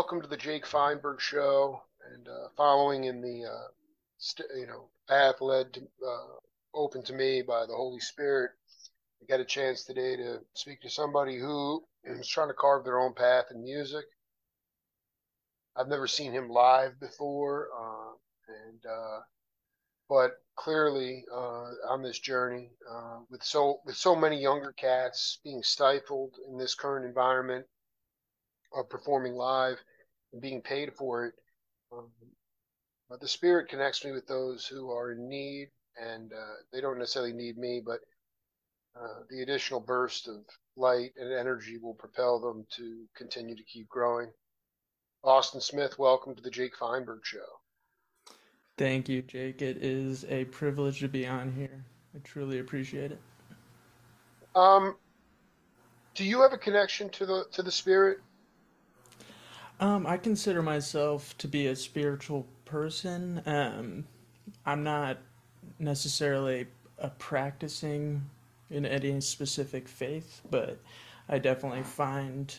welcome to the Jake Feinberg Show, and uh, following in the uh, st- you know path led to, uh, open to me by the Holy Spirit. I got a chance today to speak to somebody who is trying to carve their own path in music. I've never seen him live before, uh, and uh, but clearly uh, on this journey with so with so many younger cats being stifled in this current environment of performing live being paid for it. Um, but the Spirit connects me with those who are in need, and uh, they don't necessarily need me, but uh, the additional burst of light and energy will propel them to continue to keep growing. Austin Smith, welcome to the Jake Feinberg Show. Thank you, Jake. It is a privilege to be on here. I truly appreciate it. Um, do you have a connection to the to the spirit? Um, I consider myself to be a spiritual person. Um, I'm not necessarily a practicing in any specific faith, but I definitely find,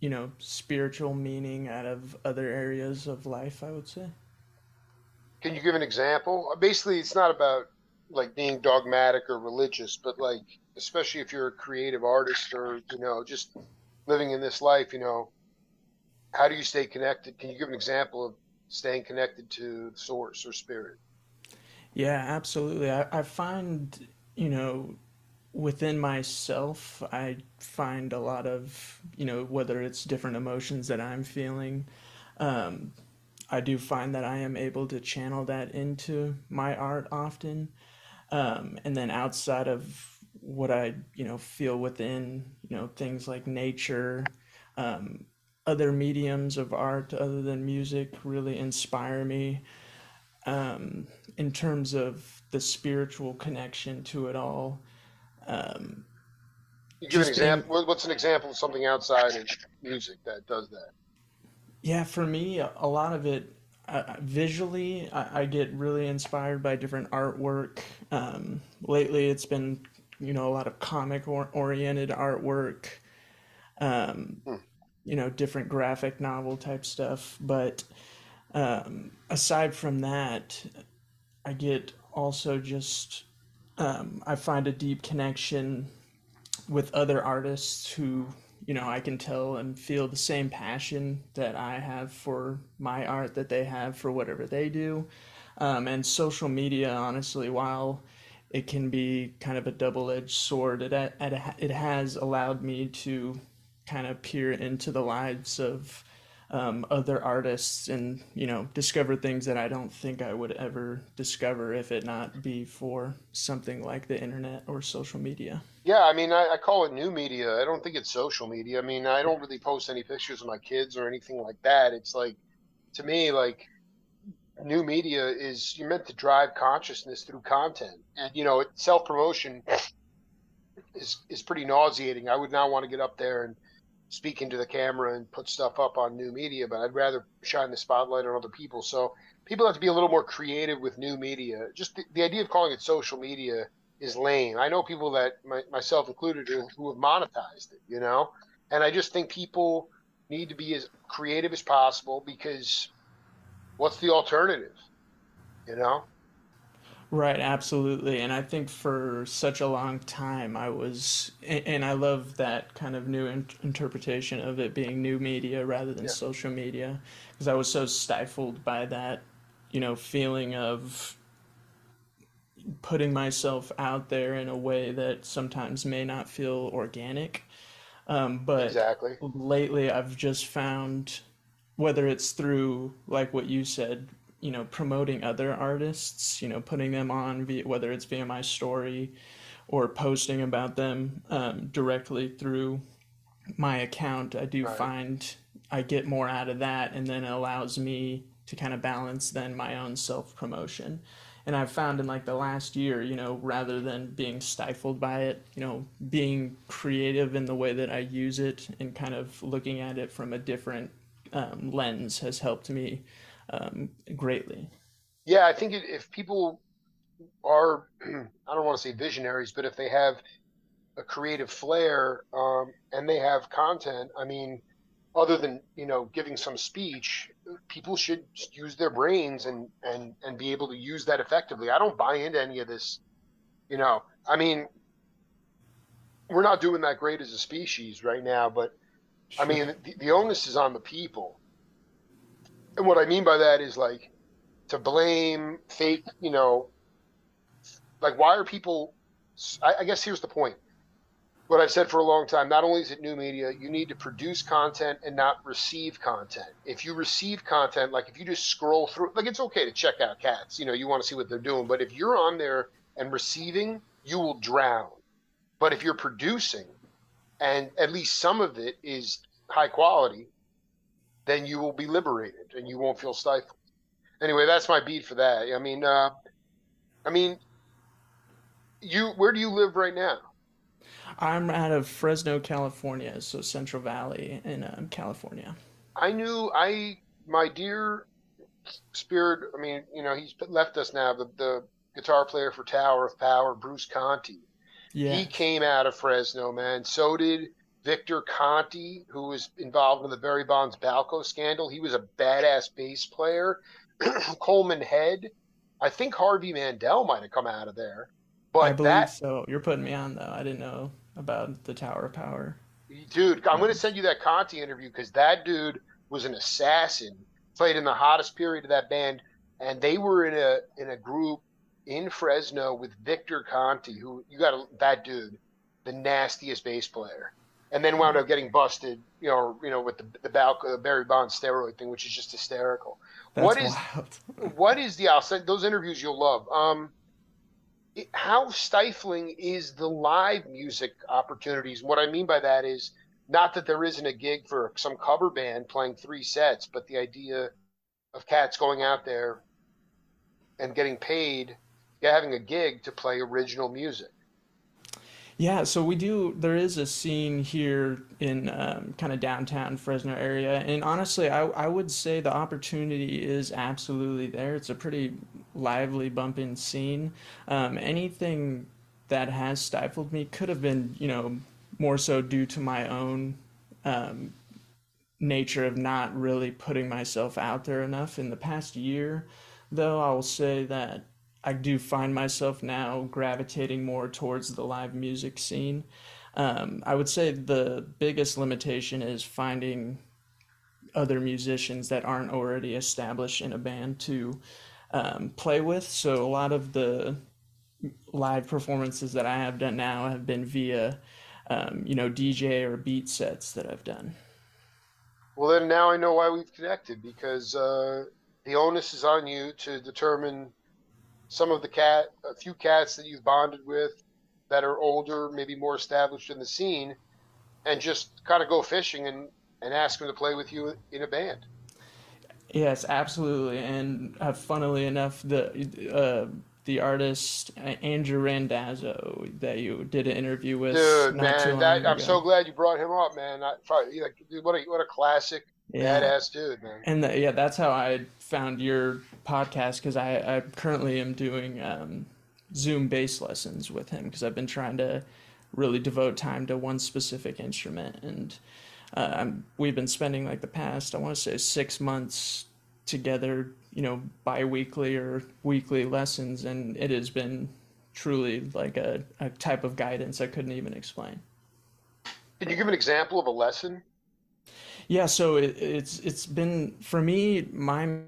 you know, spiritual meaning out of other areas of life, I would say. Can you give an example? Basically, it's not about like being dogmatic or religious, but like, especially if you're a creative artist or, you know, just living in this life, you know, how do you stay connected? Can you give an example of staying connected to source or spirit? Yeah, absolutely. I, I find, you know, within myself, I find a lot of, you know, whether it's different emotions that I'm feeling, um, I do find that I am able to channel that into my art often. Um, and then outside of what I, you know, feel within, you know, things like nature, um, other mediums of art other than music really inspire me um, in terms of the spiritual connection to it all. Um, give an example. In, what's an example of something outside of music that does that? Yeah, for me, a lot of it uh, visually, I, I, get really inspired by different artwork. Um, lately, it's been you know a lot of comic or- oriented artwork. Um, hmm you know different graphic novel type stuff but um, aside from that i get also just um, i find a deep connection with other artists who you know i can tell and feel the same passion that i have for my art that they have for whatever they do. Um, and social media honestly while it can be kind of a double-edged sword it, it, it has allowed me to kind of peer into the lives of um, other artists and you know discover things that I don't think I would ever discover if it not be for something like the internet or social media. Yeah, I mean, I, I, call it new media. I don't think it's social media. I mean, I don't really post any pictures of my kids or anything like that. It's like, to me, like new media is you're meant to drive consciousness through content, and you know, self promotion is is pretty nauseating. I would not want to get up there and speak into the camera and put stuff up on new media, but I'd rather shine the spotlight on other people. So people have to be a little more creative with new media. Just the, the idea of calling it social media is lame. I know people that, my, myself included, who have monetized it, you know? And I just think people need to be as creative as possible because what's the alternative, you know? Right, absolutely. And I think for such a long time, I was, and I love that kind of new in- interpretation of it being new media rather than yeah. social media, because I was so stifled by that, you know, feeling of putting myself out there in a way that sometimes may not feel organic. Um, but exactly. lately, I've just found, whether it's through, like what you said, you know promoting other artists you know putting them on via, whether it's via my story or posting about them um, directly through my account i do right. find i get more out of that and then it allows me to kind of balance then my own self promotion and i've found in like the last year you know rather than being stifled by it you know being creative in the way that i use it and kind of looking at it from a different um, lens has helped me um, greatly. Yeah, I think if people are, I don't want to say visionaries, but if they have a creative flair um, and they have content, I mean, other than you know giving some speech, people should use their brains and and and be able to use that effectively. I don't buy into any of this. You know, I mean, we're not doing that great as a species right now, but I mean, the, the onus is on the people. And what I mean by that is like to blame fake, you know, like why are people? I, I guess here's the point what I've said for a long time, not only is it new media, you need to produce content and not receive content. If you receive content, like if you just scroll through, like it's okay to check out cats, you know, you want to see what they're doing. But if you're on there and receiving, you will drown. But if you're producing, and at least some of it is high quality, then you will be liberated and you won't feel stifled. Anyway, that's my beat for that. I mean, uh, I mean, you, where do you live right now? I'm out of Fresno, California, so Central Valley in um, California. I knew I my dear spirit. I mean, you know, he's left us now. The the guitar player for Tower of Power, Bruce Conte. Yeah. He came out of Fresno, man. So did Victor Conte, who was involved in the Barry Bonds Balco scandal. He was a badass bass player. Coleman Head. I think Harvey Mandel might have come out of there. But I believe that, so. You're putting me on though. I didn't know about the Tower of Power. Dude, I'm going to send you that Conte interview because that dude was an assassin. Played in the hottest period of that band, and they were in a in a group in Fresno with Victor Conte, who you got that dude, the nastiest bass player, and then wound up getting busted, you know, you know, with the the Balco, Barry Bonds steroid thing, which is just hysterical. That's what is what is the? I'll those interviews you'll love. Um, how stifling is the live music opportunities? What I mean by that is not that there isn't a gig for some cover band playing three sets, but the idea of cats going out there and getting paid, having a gig to play original music. Yeah, so we do. There is a scene here in um, kind of downtown Fresno area, and honestly, I I would say the opportunity is absolutely there. It's a pretty lively, bumping scene. Um, anything that has stifled me could have been, you know, more so due to my own um, nature of not really putting myself out there enough. In the past year, though, I will say that I do find myself now gravitating more towards the live music scene. Um, I would say the biggest limitation is finding other musicians that aren't already established in a band to um, play with. So a lot of the live performances that I have done now have been via, um, you know, DJ or beat sets that I've done. Well, then now I know why we've connected because uh, the onus is on you to determine some of the cat, a few cats that you've bonded with that are older, maybe more established in the scene, and just kind of go fishing and, and ask them to play with you in a band. Yes, absolutely. And uh, funnily enough, the uh, the artist Andrew Randazzo that you did an interview with. Dude, man, that, I'm so glad you brought him up, man. I, like, what a what a classic yeah. badass dude, man. And the, yeah, that's how I found your podcast because I, I currently am doing um, Zoom bass lessons with him because I've been trying to really devote time to one specific instrument and uh, we've been spending like the past I want to say six months together, you know, biweekly or weekly lessons, and it has been truly like a, a type of guidance I couldn't even explain. Can you give an example of a lesson? Yeah, so it, it's it's been for me. My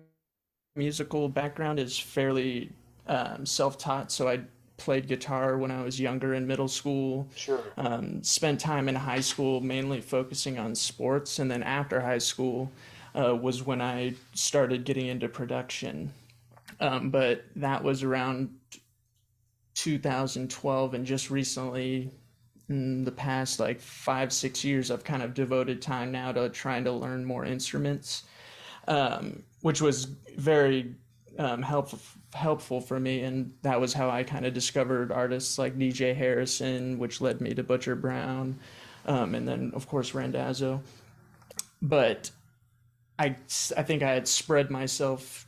musical background is fairly um, self-taught, so I played guitar when I was younger in middle school. Sure. Um, spent time in high school mainly focusing on sports, and then after high school uh, was when I started getting into production. Um, but that was around 2012, and just recently, in the past like five six years, I've kind of devoted time now to trying to learn more instruments, um, which was very um, helpful helpful for me, and that was how I kind of discovered artists like DJ Harrison, which led me to Butcher Brown, um, and then of course Randazzo. But I I think I had spread myself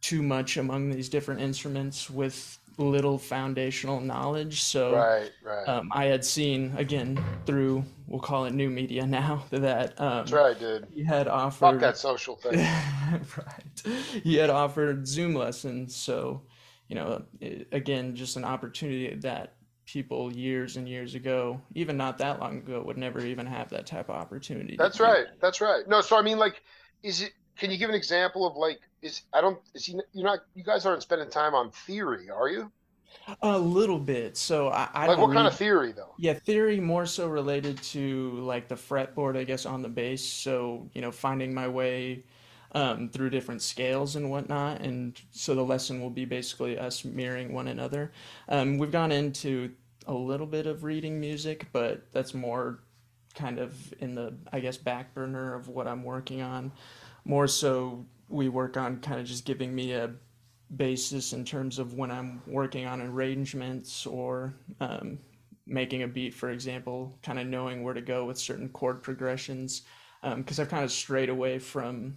too much among these different instruments with little foundational knowledge. So Right, right. um, I had seen again through we'll call it new media now that That's um, right, dude. he had Fuck offered that social thing. right he had offered Zoom lessons. So you know it, again just an opportunity that people years and years ago, even not that long ago, would never even have that type of opportunity That's right. that. That's right. No, so I mean, like, is it? Can you give an example of like? Is I don't. Is he? You're not. You guys aren't spending time on theory, are you? A little bit. So I, I Like, what kind of theory though? Yeah, theory more so related to like the fretboard, I guess, on the bass. So, you know, finding my way um, through different scales and whatnot. And so the lesson will be basically us mirroring one another. Um, we've gone into a little bit of reading music, but that's more kind of in the, I guess, back burner of what I'm working on. More so, we work on kind of just giving me a basis in terms of when I'm working on arrangements or um, making a beat, for example, kind of knowing where to go with certain chord progressions. Because I've kind of strayed away from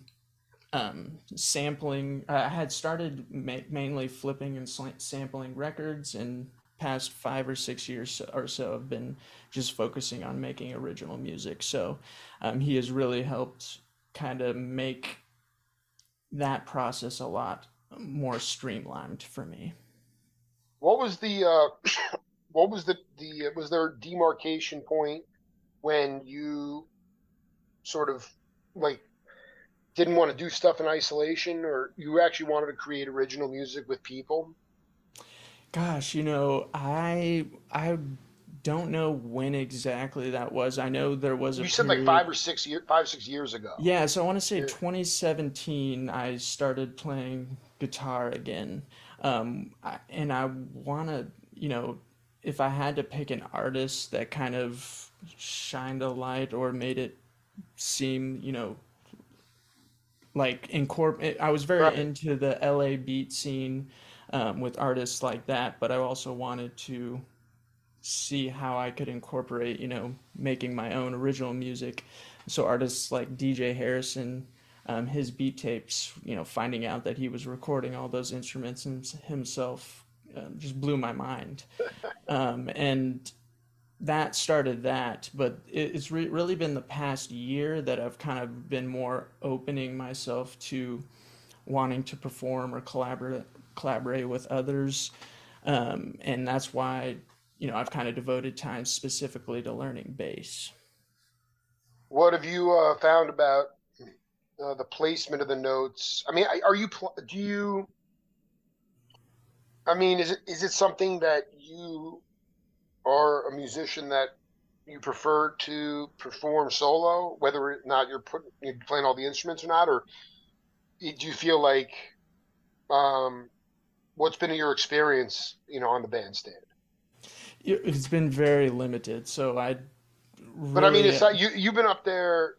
um, sampling. I had started ma- mainly flipping and sla- sampling records, and past five or six years or so, I've been just focusing on making original music. So um, he has really helped kind of make that process a lot more streamlined for me. What was the? uh What was the the? Was there a demarcation point when you sort of like didn't want to do stuff in isolation, or you actually wanted to create original music with people? Gosh, you know, I I don't know when exactly that was. I know there was a You said like five or six year, five six years ago. Yeah, so I want to say Yeah. 2017 I started playing guitar again. Um, I, and I want to, you know, if I had to pick an artist that kind of shined a light or made it seem, you know, like incorporate I was very Right. into the LA beat scene um, with artists like that, but I also wanted to see how I could incorporate, you know, making my own original music. So artists like DJ Harrison, um, his beat tapes, you know, finding out that he was recording all those instruments hims- himself, um, just blew my mind. Um, and that started that, but it, it's re- really been the past year that I've kind of been more opening myself to wanting to perform or collaborate collaborate with others, um, and that's why you know I've kind of devoted time specifically to learning bass. What have you uh, found about uh, the placement of the notes? I mean, are you do you? I mean, is it is it something that you are a musician that you prefer to perform solo, whether or not you're putting you're playing all the instruments or not, or do you feel like um, what's been your experience, you know, on the bandstand? It- It's been very limited, so I But I mean, it's not you. You've been up there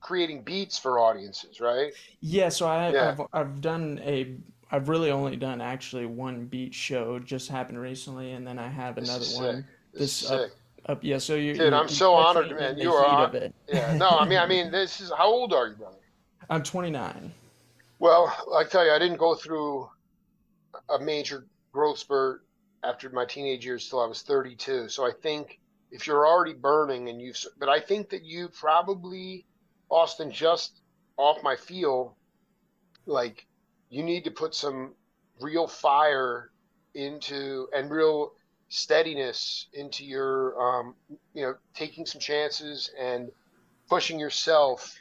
creating beats for audiences, right? yeah. So I, Yeah, I've I've done a I've really only done actually one beat show just happened recently, and then I have this is another sick. one This is this up sick. up yeah. So you Dude, you I'm so honored, man. You are, it. yeah. No, I mean, I mean, this is how old are you, brother? I'm 29. Well, I tell you, I didn't go through a major growth spurt after my teenage years till I was 32. So I think if you're already burning and you've, but I think that you probably, Austin, just off my feel, like you need to put some real fire into and real steadiness into your, um, you know, taking some chances and pushing yourself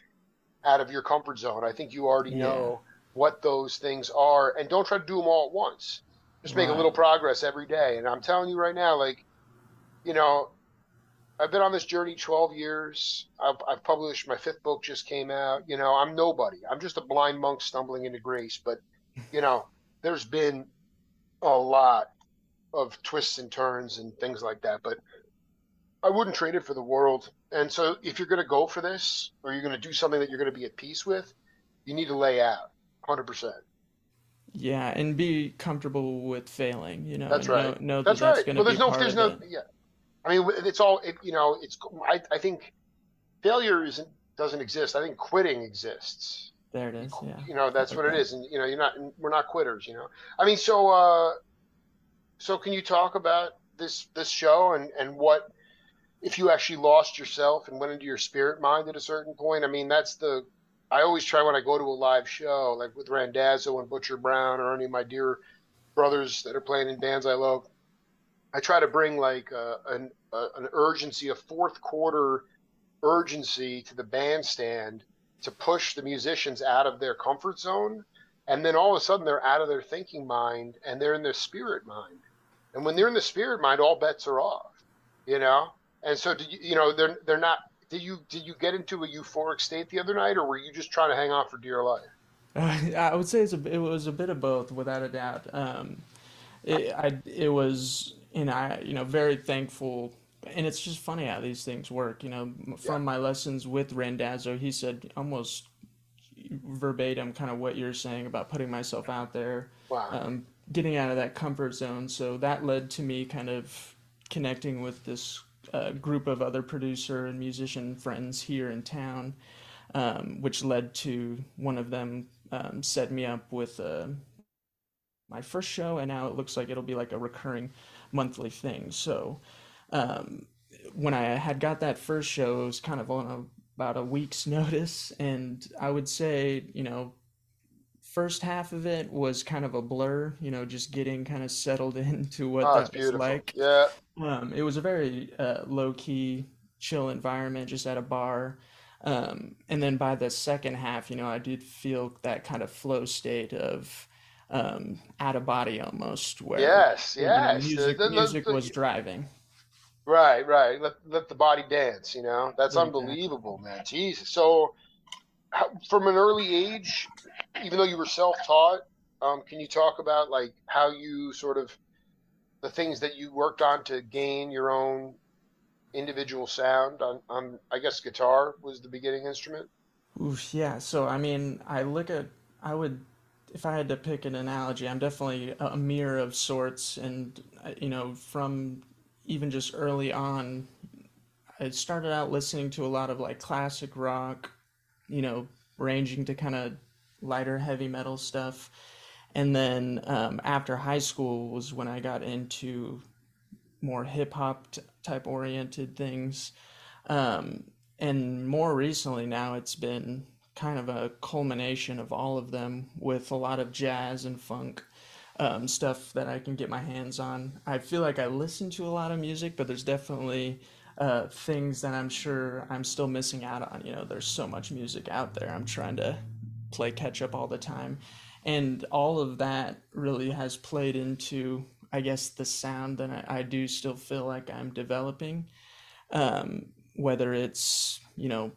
out of your comfort zone. I think you already Yeah. know what those things are, and don't try to do them all at once. Just make a little progress every day. And I'm telling you right now, like, you know, I've been on this journey 12 years. I've, I've published my fifth book, just came out. You know, I'm nobody. I'm just a blind monk stumbling into grace. But, you know, there's been a lot of twists and turns and things like that. But I wouldn't trade it for the world. And so if you're going to go for this or you're going to do something that you're going to be at peace with, you need to lay out 100%. Yeah, and be comfortable with failing, you know, That's and know right. know that That's that's right. Well, there's no, there's no, yeah. I mean, it's all, it, you know, it's, I, I think failure isn't, doesn't exist. I think quitting exists. There it is. You, Yeah. you know, that's Like what it is, And, you know, you're not, we're not quitters, you know. I mean, so, uh, so can you talk about this this show and and what if you actually lost yourself and went into your spirit mind at a certain point? I mean, that's the I always try when I go to a live show, like with Randazzo and Butcher Brown or any of my dear brothers that are playing in bands I love. I try to bring like a, an, a, an urgency, a fourth quarter urgency to the bandstand to push the musicians out of their comfort zone. And then all of a sudden they're out of their thinking mind and they're in their spirit mind. And when they're in the spirit mind, all bets are off, you know? And so, you, you know, they're, they're not, did you, did you get into a euphoric state the other night or were you just trying to hang on for dear life? I would say it's a, it was a bit of both, without a doubt. Um, it, I, it was, and I, you know, very thankful. And it's just funny how these things work. You know, from Yeah. my lessons with Randazzo, he said almost verbatim kind of what you're saying about putting myself out there, Wow. um, getting out of that comfort zone. So that led to me kind of connecting with this uh, group of other producer and musician friends here in town, um, which led to one of them um, set me up with uh, my first show, and now it looks like it'll be like a recurring monthly thing. So um, when I had got that first show, it was kind of on a, about a week's notice, and I would say, you know, first half of it was kind of a blur, you know, just getting kind of settled into what Oh, it's that was like. Yeah. Um, it was a very uh, low key, chill environment, just at a bar. Um, and then by the second half, you know, I did feel that kind of flow state of um, out of body almost, where Yes. you know Yes. The, music the, music the, was driving. Right, right. Let let the body dance. You know, that's Exactly. unbelievable, man. Jesus. So, how, from an early age, even though you were self-taught, um, can you talk about like how you sort of the things that you worked on to gain your own individual sound on on I guess guitar was the beginning instrument. Oof, yeah. So I mean, I look at I would if I had to pick an analogy, I'm definitely a mirror of sorts, and uh, you know, from even just early on, I started out listening to a lot of like classic rock, you know, ranging to kind of lighter heavy metal stuff. And then um, after high school was when I got into more hip hop t- type oriented things. Um, and more recently now it's been kind of a culmination of all of them with a lot of jazz and funk um, stuff that I can get my hands on. I feel like I listen to a lot of music, but there's definitely uh, things that I'm sure I'm still missing out on. You know, there's so much music out there. I'm trying to play catch up all the time. And all of that really has played into, I guess, the sound that I, I do still feel like I'm developing. Um, whether it's, you know,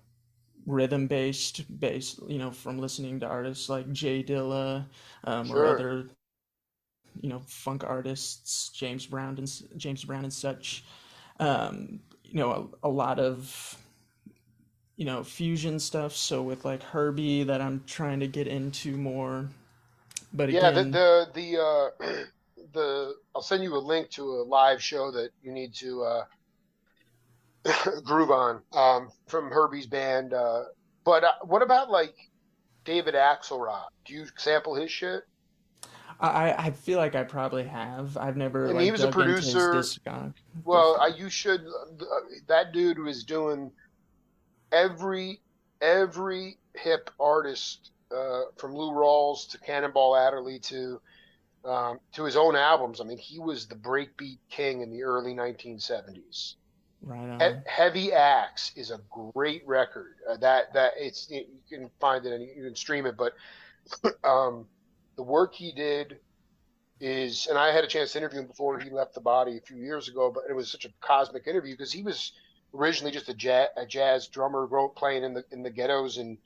rhythm based, based, you know, from listening to artists like J Dilla, um, or other you know funk artists James Brown and James Brown and such. Um you know a, a lot of you know fusion stuff. So with like Herbie that I'm trying to get into more but Yeah. The again the the uh, the I'll send you a link to a live show that you need to uh, groove on um, from Herbie's band. Uh, but uh, what about like David Axelrod? Do you sample his shit? I I feel like I probably have I've never I mean, he like was a producer. Well, I, you should. Uh, that dude was doing every every hip artist uh, from Lou Rawls to Cannonball Adderley to um, to his own albums. I mean, he was the breakbeat king in the early 1970s. right He- Heavy Axe is a great record. Uh, that that it's you can find it and you can stream it, but um, the work he did is, and I had a chance to interview him before he left the body a few years ago, but it was such a cosmic interview because he was originally just a jazz, a jazz drummer, wrote playing in the in the ghettos in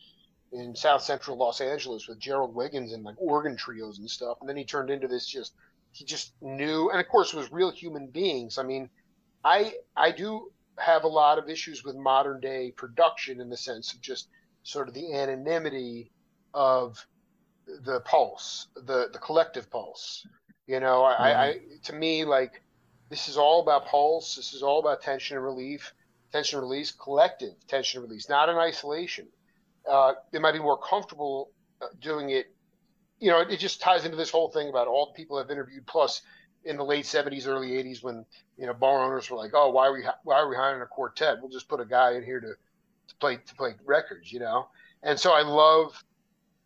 in South Central Los Angeles with Gerald Wiggins and like organ trios and stuff, and then he turned into this just he just knew, and of course was real human beings. I mean, I I do have a lot of issues with modern day production in the sense of just sort of the anonymity of the pulse, the the collective pulse. You know, I, right I to me like this is all about pulse. This is all about tension and relief, tension release, collective tension release, not in isolation. Uh, it might be more comfortable uh, doing it. You know, it, it just ties into this whole thing about all the people I've interviewed, plus in the late '70s, early '80s, when you know bar owners were like, "Oh, why are we why are we hiring a quartet? We'll just put a guy in here to, to play to play records," you know. And so I love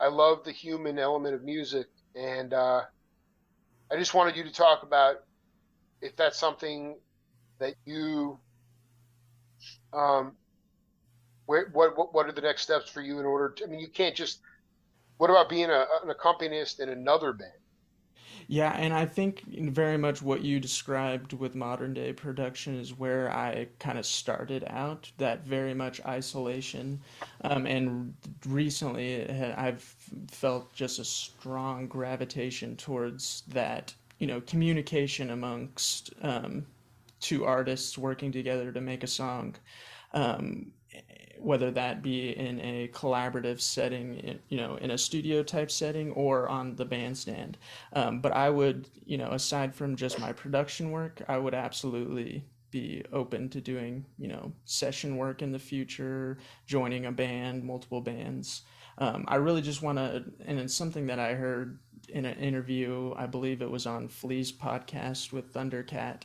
I love the human element of music, and uh, I just wanted you to talk about if that's something that you um, where, what, what what are the next steps for you in order to? I mean, you can't just. What about being a, an accompanist in another band? Yeah, and I think very much what you described with modern day production is where I kind of started out, that very much isolation. Um, and recently I've felt just a strong gravitation towards that, you know, communication amongst um, two artists working together to make a song. Um, whether that be in a collaborative setting, you know, in a studio type setting or on the bandstand. Um, but I would, you know, aside from just my production work, I would absolutely be open to doing, you know, session work in the future, joining a band, multiple bands. Um, I really just want to, and it's something that I heard in an interview, I believe it was on Flea's podcast with Thundercat,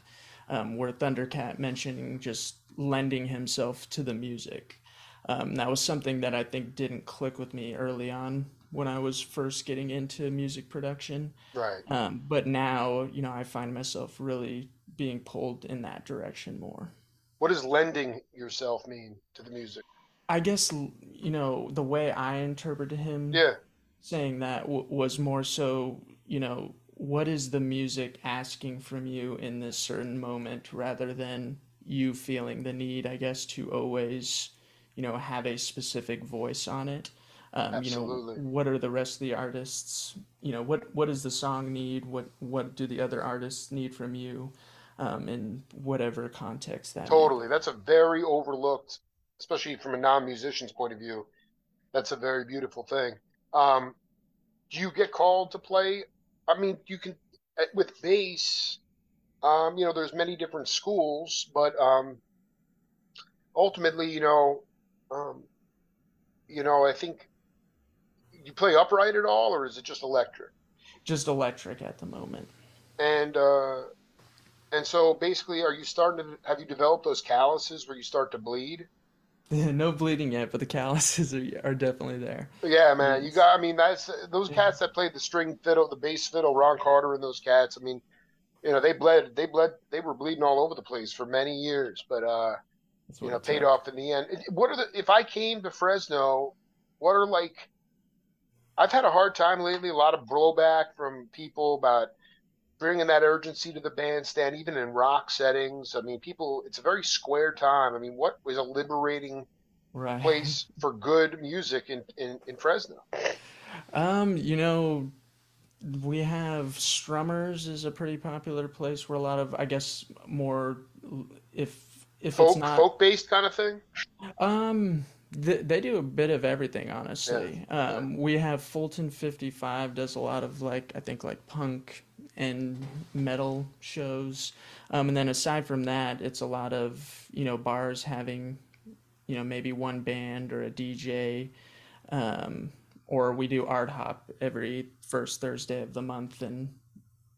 um, where Thundercat mentioning just lending himself to the music um, that was something that I think didn't click with me early on when I was first getting into music production. Right. Um, but now, you know, I find myself really being pulled in that direction more. What does lending yourself mean to the music? I guess, you know, the way I interpreted him yeah. saying that w- was more so, you know, what is the music asking from you in this certain moment rather than you feeling the need, I guess, to always you know have a specific voice on it? Um, Absolutely. you know what are the rest of the artists you know what what does the song need? What what do the other artists need from you? Um, in whatever context that totally. That's a very overlooked especially from a non-musician's point of view that's a very beautiful thing. Um, do you get called to play? I mean you can eh, with bass um, you know there's many different schools but um, ultimately you know um, you know, I think you play upright at all, or is it just electric? Just electric at the moment. And uh, and so basically, are you starting to have you developed those calluses where you start to bleed? no bleeding yet, but the calluses are, are definitely there. Yeah, man, you got. I mean, that's those cats that played the string fiddle, the bass fiddle, Ron Carter, and those cats. I mean, you know, they bled, they bled, they were bleeding all over the place for many years. But uh, you know, paid off in the end. What are the if I came to Fresno, what are like? I've had a hard time lately. A lot of blowback from people about bringing that urgency to the bandstand, even in rock settings. I mean, people, it's a very square time. I mean, what was a liberating right. place for good music in, in, in Fresno? Um, you know, we have Strummers is a pretty popular place where a lot of, I guess, more if if folk, it's not folk based kind of thing. Um, th- they do a bit of everything, honestly. Yeah. Um, yeah. we have Fulton Fifty Five does a lot of like I think like punk and metal shows. Um, and then aside from that, it's a lot of you know bars having you know maybe one band or a DJ. Um, or we do art hop every first Thursday of the month, and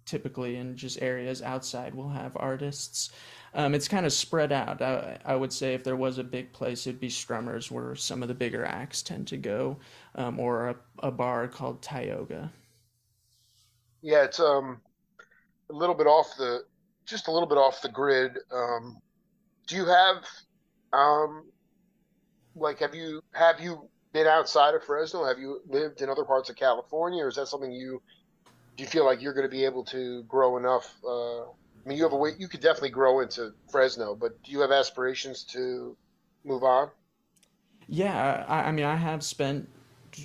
typically in just areas outside we'll have artists. Um, it's kind of spread out. I, I, would say if there was a big place, it'd be Strummers, where some of the bigger acts tend to go, um, or a, a, bar called Tioga. Yeah, it's um a little bit off the, just a little bit off the grid. Um, do you have, um, like, have you have you been outside of Fresno? Have you lived in other parts of California, or is that something you do you feel like you're going to be able to grow enough? Uh, I mean, you have a way. You could definitely grow into Fresno, but do you have aspirations to move on? Yeah, I, I mean, I have spent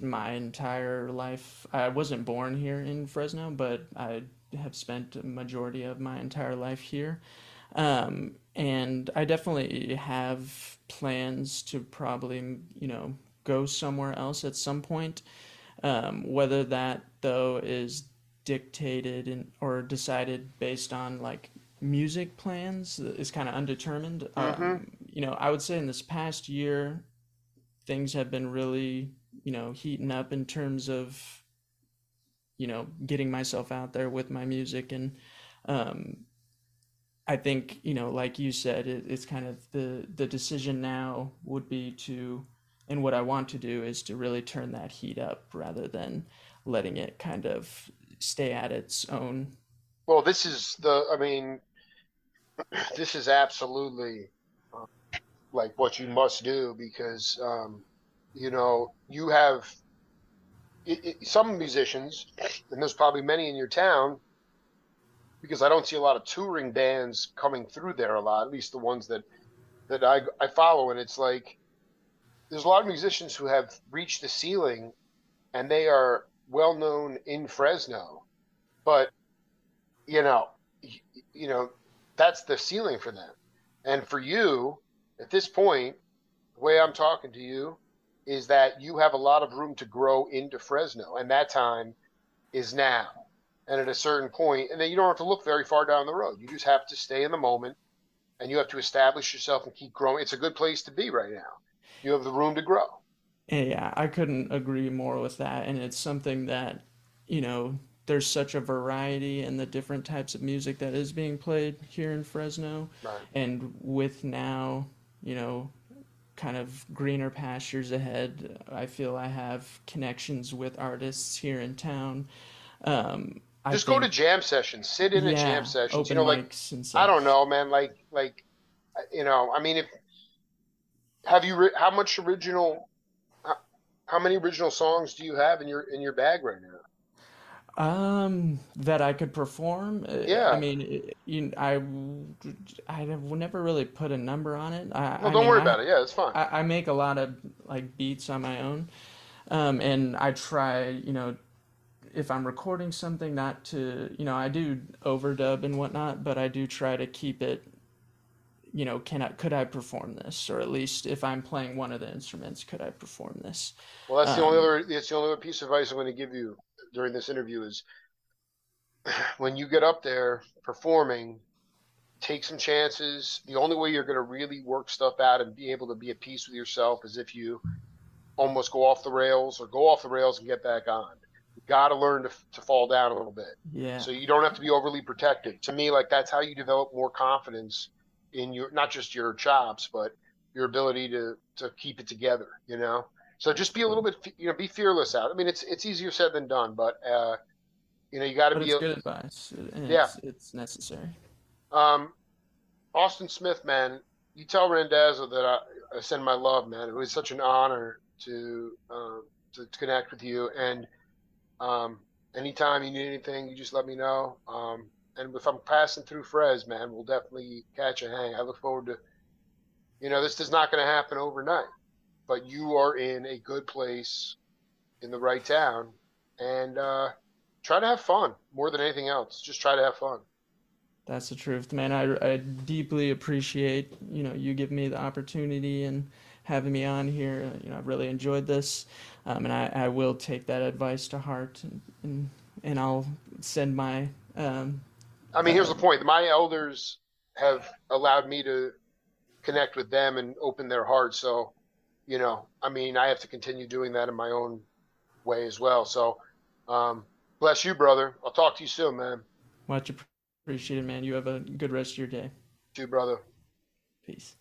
my entire life. I wasn't born here in Fresno, but I have spent a majority of my entire life here. Um, and I definitely have plans to probably, you know, go somewhere else at some point. Um, whether that though is dictated and or decided based on like music plans is kind of undetermined. Mm-hmm. Um, you know, I would say in this past year, things have been really, you know, heating up in terms of, you know, getting myself out there with my music and Um, I think, you know, like you said, it, it's kind of the the decision now would be to, and what I want to do is to really turn that heat up rather than letting it kind of stay at its own. Well, this is the, I mean, this is absolutely uh, like what you must do because, um, you know, you have it, it, some musicians, and there's probably many in your town, because I don't see a lot of touring bands coming through there a lot, at least the ones that that I I follow, and it's like there's a lot of musicians who have reached the ceiling, and they are well known in Fresno, but you know, you, you know, that's the ceiling for them, and for you at this point, the way I'm talking to you is that you have a lot of room to grow into Fresno, and that time is now. And at a certain point, and then you don't have to look very far down the road. You just have to stay in the moment, and you have to establish yourself and keep growing. It's a good place to be right now. You have the room to grow. Yeah, I couldn't agree more with that. And it's something that, you know, there's such a variety in the different types of music that is being played here in Fresno. Right. And with now, you know, kind of greener pastures ahead. I feel I have connections with artists here in town. Um, I Just go to jam sessions. Sit in a jam yeah, sessions. You know, like I don't know, man. Like like you know, I mean, if have you ri- how much original how, how many original songs do you have in your in your bag right now? Um, that I could perform. Yeah. I mean, it- I, I, would never really put a number on it. I, I don't mean, worry I, about it. Yeah, it's fine. I, I make a lot of like beats on my own. Um, and I try, you know, if I'm recording something, not to, you know, I do overdub and whatnot, but I do try to keep it, you know, can I, could I perform this? Or at least if I'm playing one of the instruments, could I perform this? Well, that's the only Um, other that's the only other piece of advice I'm going to give you during this interview is when you get up there performing, take some chances. The only way you're going to really work stuff out and be able to be at peace with yourself is if you almost go off the rails or go off the rails and get back on. You got to learn to, to fall down a little bit. yeah, So you don't have to be overly protective. To me, like that's how you develop more confidence in your not just your chops, but your ability to to keep it together. You know. So just be a little bit, you know, be fearless out. I mean, it's it's easier said than done, but uh, you know, you got to be. it's A, good advice and yeah. it's, it's necessary. Um, Austin Smith, man, you tell Randazzo that I, I send my love, man. It was such an honor to um, to, to connect with you, and um, anytime you need anything, you just let me know. Um, and if I'm passing through Frez, man, we'll definitely catch a hang. I look forward to, you know, this is not going to happen overnight, but you are in a good place in the right town, and uh, try to have fun more than anything else. Just try to have fun. That's the truth, man. I, I deeply appreciate, you know, you giving me the opportunity and having me on here. Uh, You know, I've really enjoyed this, um, and I, I will take that advice to heart, and and, and I'll send my um, I mean, here's the point. My elders have allowed me to connect with them and open their hearts. So, you know, I mean, I have to continue doing that in my own way as well. So, um, bless you, brother. I'll talk to you soon, man. much appreciated, man. You have a good rest of your day. You, brother. Peace.